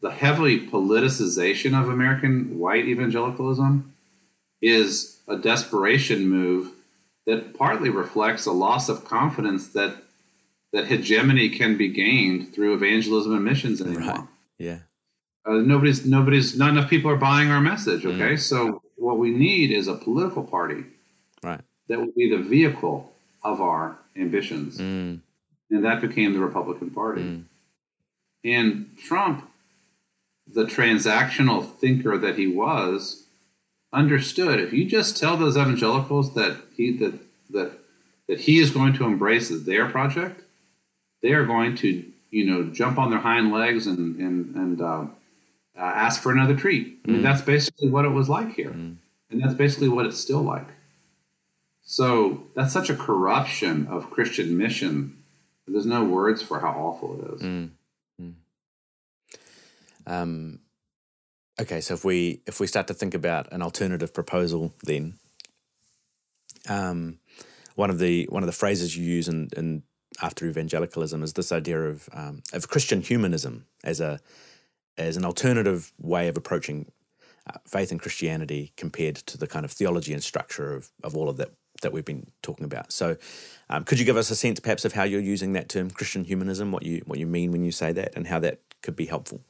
the heavily politicization of American white evangelicalism is a desperation move that partly reflects a loss of confidence that that hegemony can be gained through evangelism and missions anymore. Right. Yeah. Uh, nobody's nobody's not enough people are buying our message. Okay, mm. so what we need is a political party, right? That will be the vehicle of our ambitions, mm. and that became the Republican Party. Mm. And Trump, the transactional thinker that he was, understood if you just tell those evangelicals that he that that that he is going to embrace their project, they are going to you know jump on their hind legs and and and uh, uh, ask for another treat. I mean, mm. that's basically what it was like here. Mm. And that's basically what it's still like. So that's such a corruption of Christian mission. There's no words for how awful it is. Mm. mm. Um, okay, so if we if we start to think about an alternative proposal, then um, one of the one of the phrases you use in, in after evangelicalism is this idea of um, of Christian humanism as a as an alternative way of approaching uh, faith and Christianity compared to the kind of theology and structure of, of all of that that we've been talking about. So, um, could you give us a sense, perhaps, of how you're using that term Christian humanism, what you what you mean when you say that, and how that could be helpful?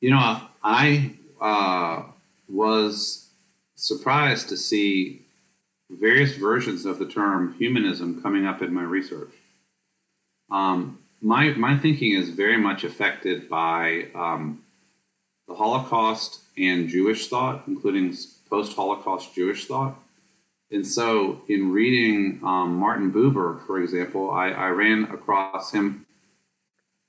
You know, I uh, was surprised to see various versions of the term humanism coming up in my research. Um, my my thinking is very much affected by um, the Holocaust and Jewish thought, including post-Holocaust Jewish thought. And so, in reading um, Martin Buber, for example, I, I ran across him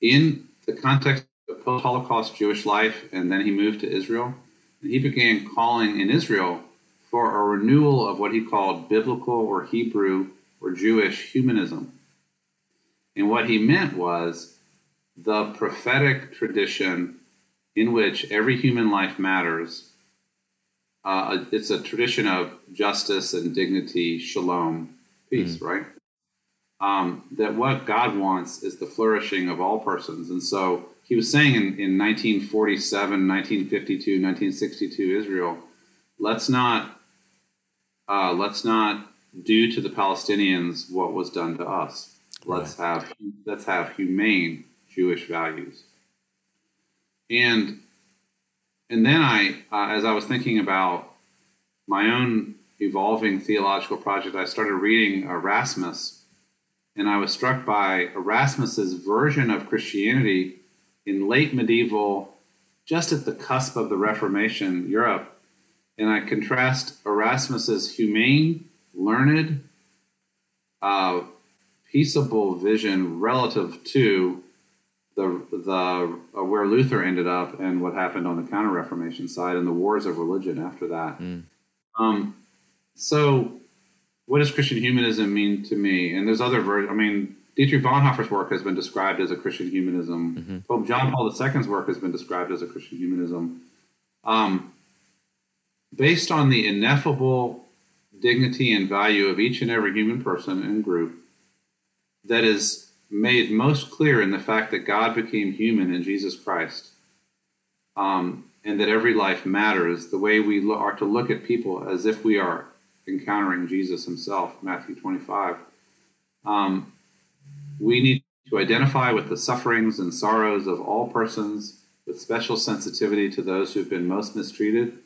in the context of post-Holocaust Jewish life, and then he moved to Israel. And he began calling in Israel for a renewal of what he called biblical or Hebrew or Jewish humanism. And what he meant was the prophetic tradition in which every human life matters. Uh, it's a tradition of justice and dignity, shalom, peace, mm right? Um, that what God wants is the flourishing of all persons. And so he was saying in, in 1947, 1952, 1962 Israel, let's not uh, let's not do to the Palestinians what was done to us. Let's have let's have humane Jewish values. And and then I, uh, as I was thinking about my own evolving theological project, I started reading Erasmus, and I was struck by Erasmus's version of Christianity in late medieval, just at the cusp of the Reformation Europe, and I contrast Erasmus's humane, learned, uh, peaceable vision relative to the the uh, where Luther ended up and what happened on the Counter Reformation side and the wars of religion after that. Mm. Um, so, what does Christian humanism mean to me? And there's other versions. I mean, Dietrich Bonhoeffer's work has been described as a Christian humanism. Mm-hmm. Pope John Paul II's work has been described as a Christian humanism. Um, based on the ineffable dignity and value of each and every human person and group that is made most clear in the fact that God became human in Jesus Christ, um, and that every life matters, the way we lo- are to look at people as if we are encountering Jesus himself, Matthew 25. Um, we need to identify with the sufferings and sorrows of all persons with special sensitivity to those who've been most mistreated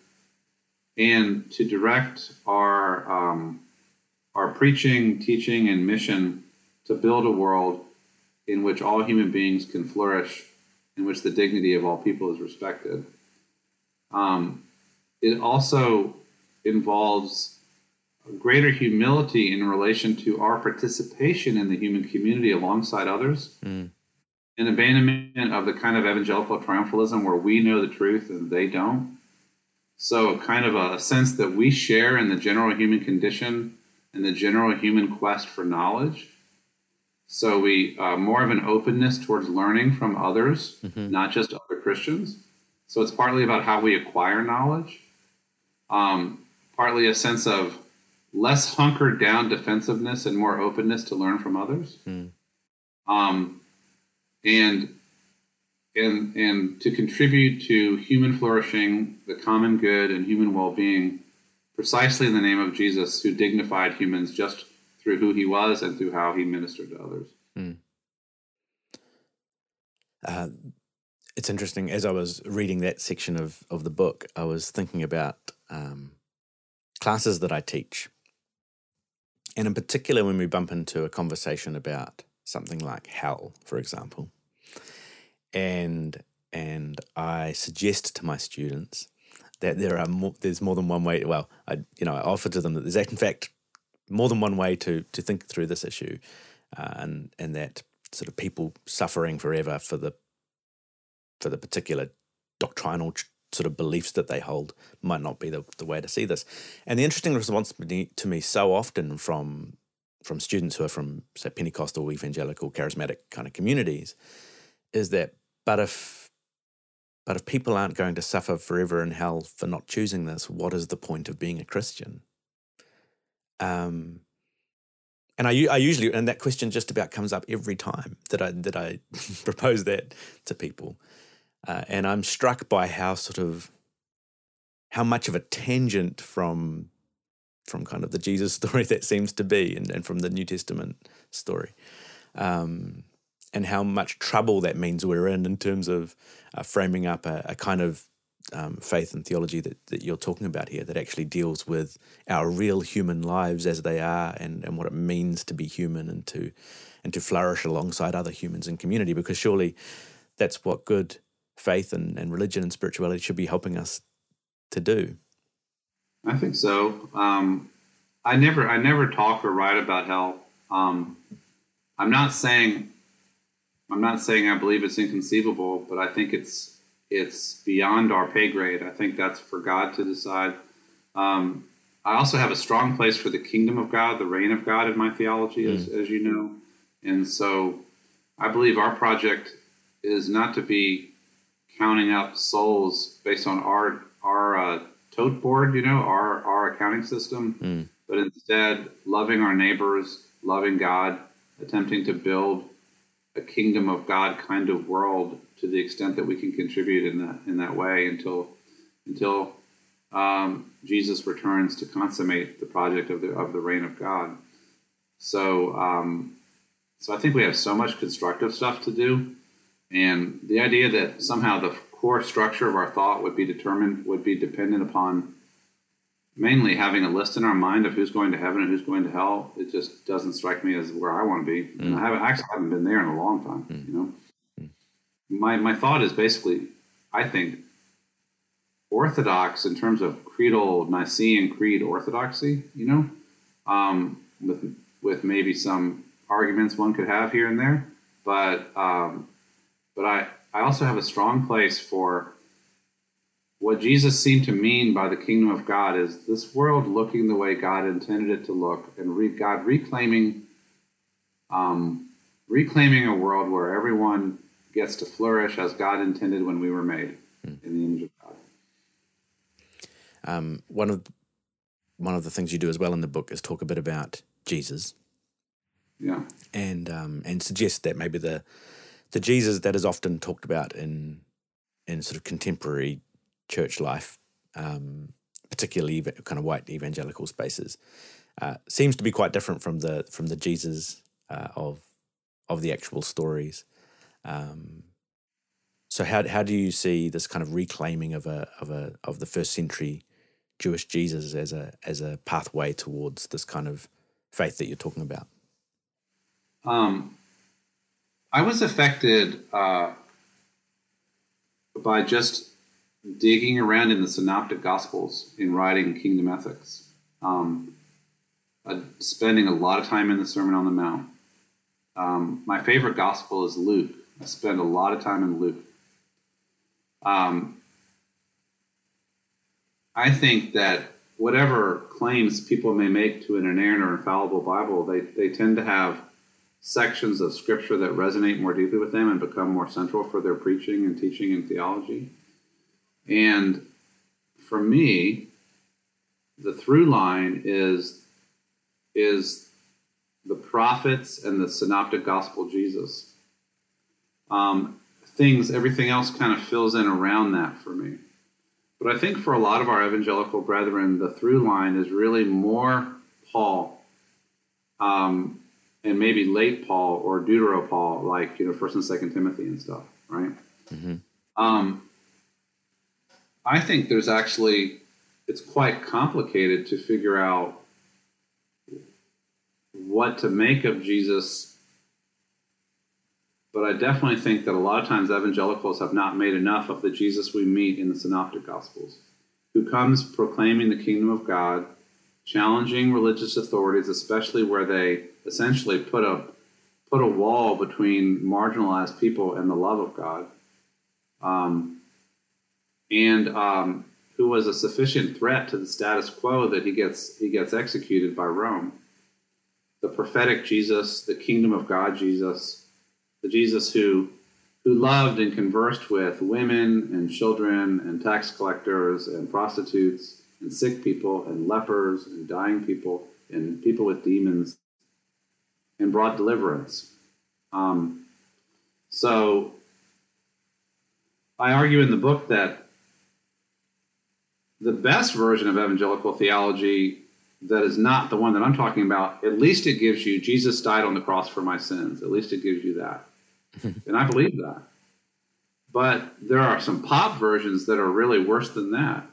and to direct our um, our preaching, teaching, and mission to build a world in which all human beings can flourish, in which the dignity of all people is respected. Um, it also involves greater humility in relation to our participation in the human community alongside others. Mm. An abandonment of the kind of evangelical triumphalism where we know the truth and they don't. So, a kind of a sense that we share in the general human condition and the general human quest for knowledge. So, we uh, more of an openness towards learning from others, mm-hmm. not just other Christians. So, it's partly about how we acquire knowledge, um, partly a sense of less hunkered down defensiveness and more openness to learn from others. Mm. Um, and and and to contribute to human flourishing, the common good, and human well-being, precisely in the name of Jesus, who dignified humans just through who he was and through how he ministered to others. Mm. Uh, it's interesting. As I was reading that section of of the book, I was thinking about um, classes that I teach, and in particular, when we bump into a conversation about something like hell, for example and and I suggest to my students that there are more, there's more than one way. Well, I you know I offer to them that there's in fact more than one way to to think through this issue, uh, and and that sort of people suffering forever for the for the particular doctrinal sort of beliefs that they hold might not be the, the way to see this. And the interesting response to me so often from from students who are from say Pentecostal, evangelical, charismatic kind of communities is that but if but if people aren't going to suffer forever in hell for not choosing this, what is the point of being a Christian? Um, and I, I usually and that question just about comes up every time that I that I propose that to people, uh, and I'm struck by how sort of how much of a tangent from from kind of the Jesus story that seems to be, and, and from the New Testament story, um, and how much trouble that means we're in in terms of uh, framing up a, a kind of um, faith and theology that, that you're talking about here that actually deals with our real human lives as they are and, and what it means to be human and to and to flourish alongside other humans in community because surely that's what good faith and, and religion and spirituality should be helping us to do. I think so. Um, I never I never talk or write about hell. Um, I'm not saying I'm not saying I believe it's inconceivable, but I think it's it's beyond our pay grade. I think that's for God to decide. Um, I also have a strong place for the kingdom of God, the reign of God in my theology, mm. as, as you know. And so I believe our project is not to be counting up souls based on our our uh, tote board, you know, our our accounting system, mm. but instead loving our neighbors, loving God, attempting to build a kingdom of God kind of world to the extent that we can contribute in that in that way until until um, Jesus returns to consummate the project of the of the reign of God. So um, so I think we have so much constructive stuff to do, and the idea that somehow the core structure of our thought would be determined would be dependent upon mainly having a list in our mind of who's going to heaven and who's going to hell, it just doesn't strike me as where I want to be. Mm. And I haven't actually haven't been there in a long time. Mm. You know, mm. my my thought is basically, I think, orthodox in terms of creedal Nicene creed orthodoxy. You know, um, with with maybe some arguments one could have here and there, but um, but I I also have a strong place for what Jesus seemed to mean by the kingdom of God is this world looking the way God intended it to look, and re- God reclaiming, um, reclaiming a world where everyone gets to flourish as God intended when we were made mm. in the image of God. Um, one of one of the things you do as well in the book is talk a bit about Jesus. Yeah, and um, and suggest that maybe the the Jesus that is often talked about in in sort of contemporary church life, um, particularly kind of white evangelical spaces, uh, seems to be quite different from the from the Jesus uh, of of the actual stories. Um, so how how do you see this kind of reclaiming of a of a of the first century Jewish Jesus as a as a pathway towards this kind of faith that you're talking about? Um, I was affected uh, by just digging around in the synoptic gospels in writing kingdom ethics um, uh, spending a lot of time in the sermon on the mount. Um, my favorite gospel is luke. I spend a lot of time in luke. Um, i think that whatever claims people may make to an inerrant or infallible bible they, they tend to have sections of scripture that resonate more deeply with them and become more central for their preaching and teaching and theology and for me, the through line is is the prophets and the synoptic gospel Jesus. Um, things, everything else kind of fills in around that for me. But I think for a lot of our evangelical brethren, the through line is really more Paul, um, and maybe late Paul or Deutero Paul, like you know First and Second Timothy and stuff, right? Mm-hmm. Um, I think there's actually it's quite complicated to figure out what to make of Jesus. But I definitely think that a lot of times evangelicals have not made enough of the Jesus we meet in the Synoptic Gospels, who comes proclaiming the kingdom of God, challenging religious authorities, especially where they essentially put a put a wall between marginalized people and the love of God. Um, and um, who was a sufficient threat to the status quo that he gets he gets executed by Rome. The prophetic Jesus, the kingdom of God Jesus, the Jesus who who loved and conversed with women and children and tax collectors and prostitutes and sick people and lepers and dying people and people with demons and brought deliverance. Um, so I argue in the book that the best version of evangelical theology that is not the one that I'm talking about, at least it gives you Jesus died on the cross for my sins. At least it gives you that. and I believe that. But there are some pop versions that are really worse than that.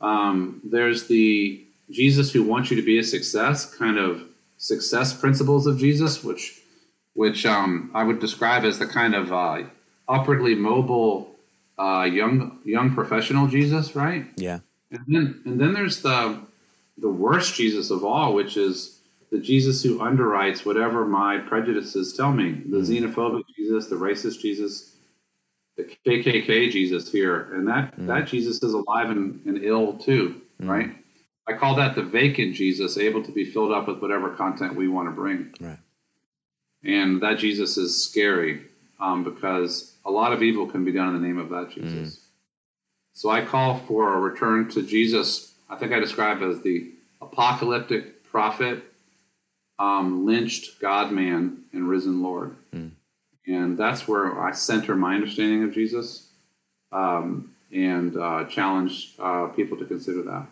Um, there's the Jesus who wants you to be a success kind of success principles of Jesus, which which um, I would describe as the kind of uh, upwardly mobile uh, young young professional Jesus, right? Yeah. And then and then there's the the worst Jesus of all, which is the Jesus who underwrites whatever my prejudices tell me. The mm. xenophobic Jesus, the racist Jesus, the KKK Jesus here, and that mm. that Jesus is alive and, and ill too, mm. right? I call that the vacant Jesus, able to be filled up with whatever content we want to bring. Right. And that Jesus is scary um, because a lot of evil can be done in the name of that Jesus. Mm. So I call for a return to Jesus. I think I describe as the apocalyptic prophet, um, lynched God man, and risen Lord. Mm. And that's where I center my understanding of Jesus um, and uh, challenge uh, people to consider that.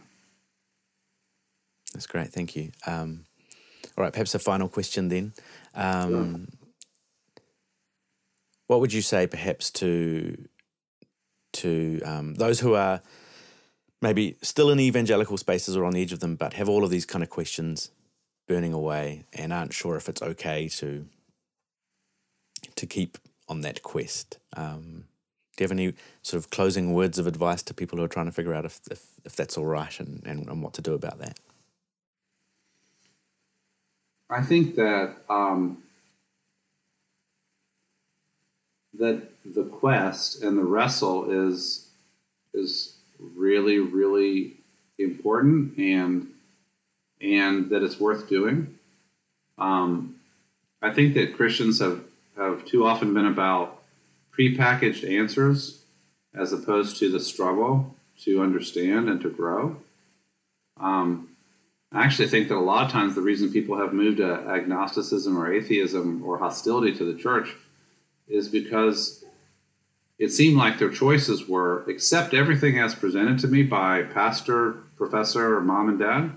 That's great. Thank you. Um, all right, perhaps a final question then. Um, sure. What would you say, perhaps, to to um, those who are maybe still in evangelical spaces or on the edge of them, but have all of these kind of questions burning away and aren't sure if it's okay to to keep on that quest. Um, do you have any sort of closing words of advice to people who are trying to figure out if if, if that's all right and, and, and what to do about that? I think that um, that the quest and the wrestle is is really really important and and that it's worth doing. Um, I think that Christians have have too often been about prepackaged answers as opposed to the struggle to understand and to grow. Um, I actually think that a lot of times the reason people have moved to agnosticism or atheism or hostility to the church is because it seemed like their choices were accept everything as presented to me by pastor, professor, or mom and dad,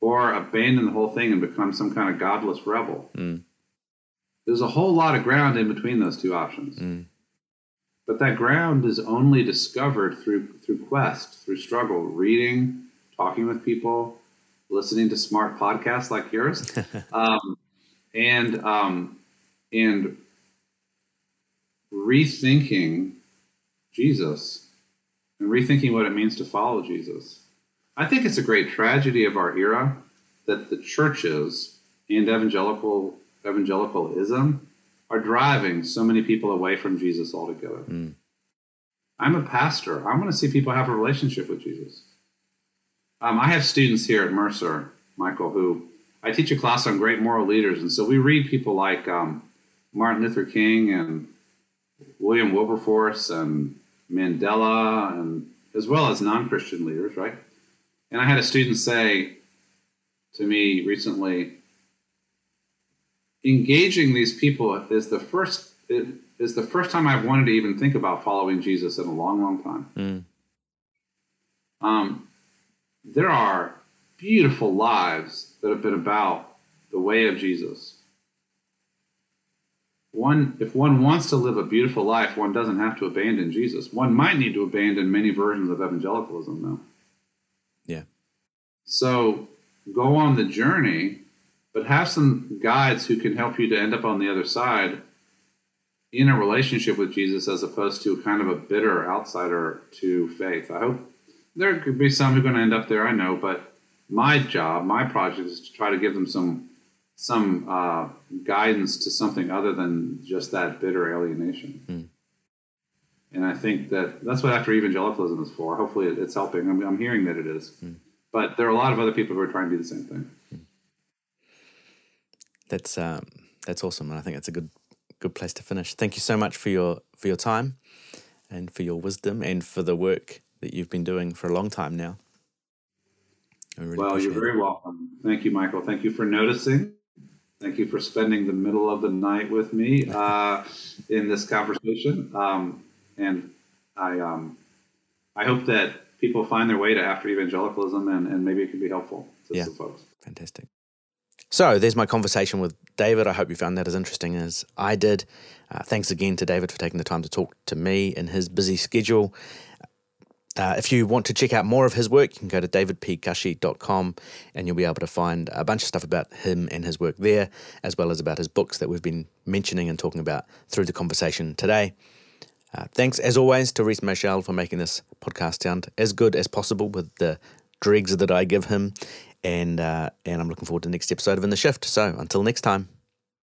or abandon the whole thing and become some kind of godless rebel. Mm. There's a whole lot of ground in between those two options. Mm. But that ground is only discovered through through quest, through struggle, reading, talking with people, listening to smart podcasts like yours, um, and um, and rethinking Jesus and rethinking what it means to follow Jesus. I think it's a great tragedy of our era that the churches and evangelical evangelicalism are driving so many people away from Jesus altogether. Mm. I'm a pastor. I want to see people have a relationship with Jesus. Um, I have students here at Mercer, Michael, who I teach a class on great moral leaders, and so we read people like um, Martin Luther King and William Wilberforce and Mandela, and as well as non-Christian leaders, right? And I had a student say to me recently, engaging these people is the first it is the first time I've wanted to even think about following Jesus in a long, long time. Mm. Um, there are beautiful lives that have been about the way of Jesus. One, if one wants to live a beautiful life, one doesn't have to abandon Jesus. One might need to abandon many versions of evangelicalism, though. Yeah. So go on the journey, but have some guides who can help you to end up on the other side in a relationship with Jesus as opposed to kind of a bitter outsider to faith. I hope there could be some who are going to end up there, I know, but my job, my project is to try to give them some some uh, guidance to something other than just that bitter alienation. Mm. And I think that that's what after evangelicalism is for. Hopefully, it's helping. I'm, I'm hearing that it is. Mm. But there are a lot of other people who are trying to do the same thing. That's um, that's awesome, and I think that's a good good place to finish. Thank you so much for your for your time, and for your wisdom, and for the work that you've been doing for a long time now. Really well, you're very it. welcome. Thank you, Michael. Thank you for noticing. Thank you for spending the middle of the night with me uh, in this conversation. Um, and I, um, I hope that people find their way to after evangelicalism, and, and maybe it can be helpful to yeah. some folks. Fantastic. So there's my conversation with David. I hope you found that as interesting as I did. Uh, thanks again to David for taking the time to talk to me in his busy schedule. Uh, if you want to check out more of his work, you can go to davidpgushee.com and you'll be able to find a bunch of stuff about him and his work there, as well as about his books that we've been mentioning and talking about through the conversation today. Uh, thanks, as always, to Reese Machel for making this podcast sound as good as possible with the dregs that I give him. And, uh, and I'm looking forward to the next episode of In the Shift. So until next time.